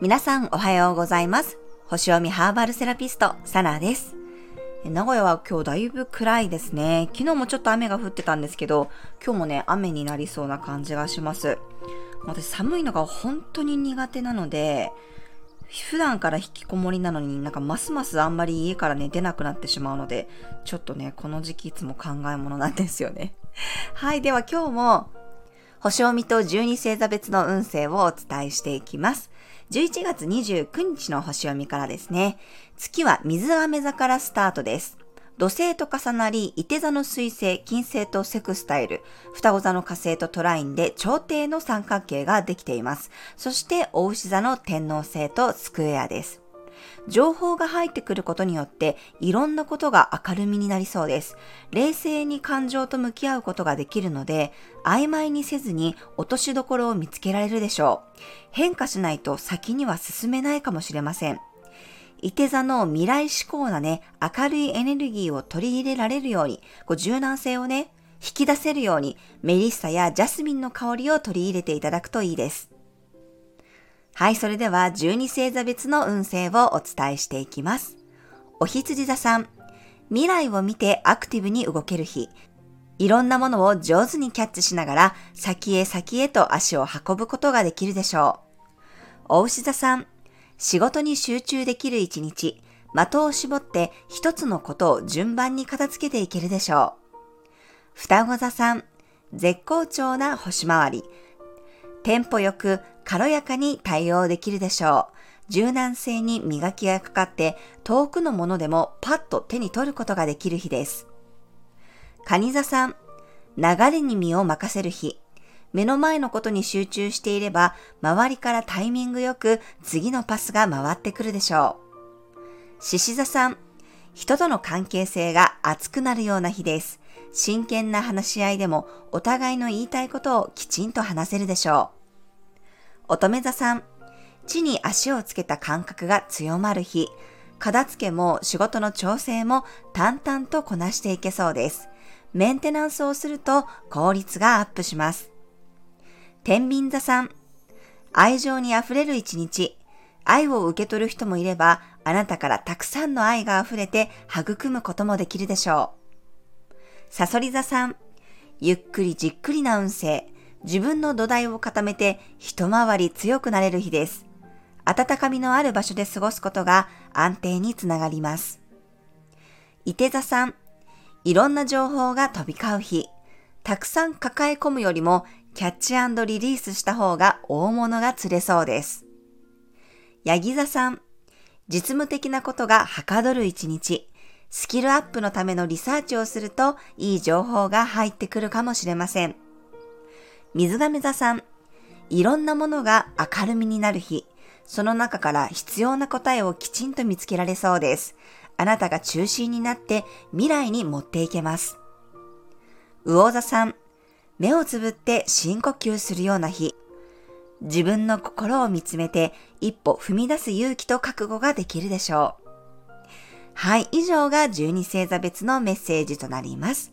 皆さんおはようございます。星読みハーバルセラピスト、サナです。名古屋は今日だいぶ暗いですね。昨日もちょっと雨が降ってたんですけど、今日もね、雨になりそうな感じがします。私寒いのが本当に苦手なので、普段から引きこもりなのになんかますますあんまり家からね出なくなってしまうので、ちょっとね、この時期いつも考え物なんですよね。はい、では今日も星読みと12星座別の運勢をお伝えしていきます。11月29日の星読みからですね。月は水飴座からスタートです。土星と重なり、伊手座の水星、金星とセクスタイル、双子座の火星とトラインで朝廷の三角形ができています。そして、大牛座の天皇星とスクエアです。情報が入ってくることによっていろんなことが明るみになりそうです。冷静に感情と向き合うことができるので、曖昧にせずに落としどころを見つけられるでしょう。変化しないと先には進めないかもしれません。伊手座の未来志向なね、明るいエネルギーを取り入れられるように、こう柔軟性をね、引き出せるように、メリッサやジャスミンの香りを取り入れていただくといいです。はい、それでは12星座別の運勢をお伝えしていきます。お羊座さん、未来を見てアクティブに動ける日、いろんなものを上手にキャッチしながら先へ先へと足を運ぶことができるでしょう。お牛座さん、仕事に集中できる一日、的を絞って一つのことを順番に片付けていけるでしょう。双子座さん、絶好調な星回り、テンポよく軽やかに対応できるでしょう。柔軟性に磨きがかかって遠くのものでもパッと手に取ることができる日です。蟹座さん、流れに身を任せる日。目の前のことに集中していれば、周りからタイミングよく次のパスが回ってくるでしょう。獅子座さん、人との関係性が熱くなるような日です。真剣な話し合いでもお互いの言いたいことをきちんと話せるでしょう。乙女座さん、地に足をつけた感覚が強まる日、片付けも仕事の調整も淡々とこなしていけそうです。メンテナンスをすると効率がアップします。天秤座さん、愛情に溢れる一日、愛を受け取る人もいれば、あなたからたくさんの愛が溢れて育むこともできるでしょう。サソリ座さん、ゆっくりじっくりな運勢、自分の土台を固めて一回り強くなれる日です。温かみのある場所で過ごすことが安定につながります。伊手座さん、いろんな情報が飛び交う日、たくさん抱え込むよりもキャッチリリースした方が大物が釣れそうです。ヤギ座さん、実務的なことがはかどる一日、スキルアップのためのリサーチをするといい情報が入ってくるかもしれません。水亀座さん、いろんなものが明るみになる日、その中から必要な答えをきちんと見つけられそうです。あなたが中心になって未来に持っていけます。魚座さん、目をつぶって深呼吸するような日、自分の心を見つめて一歩踏み出す勇気と覚悟ができるでしょう。はい、以上が12星座別のメッセージとなります。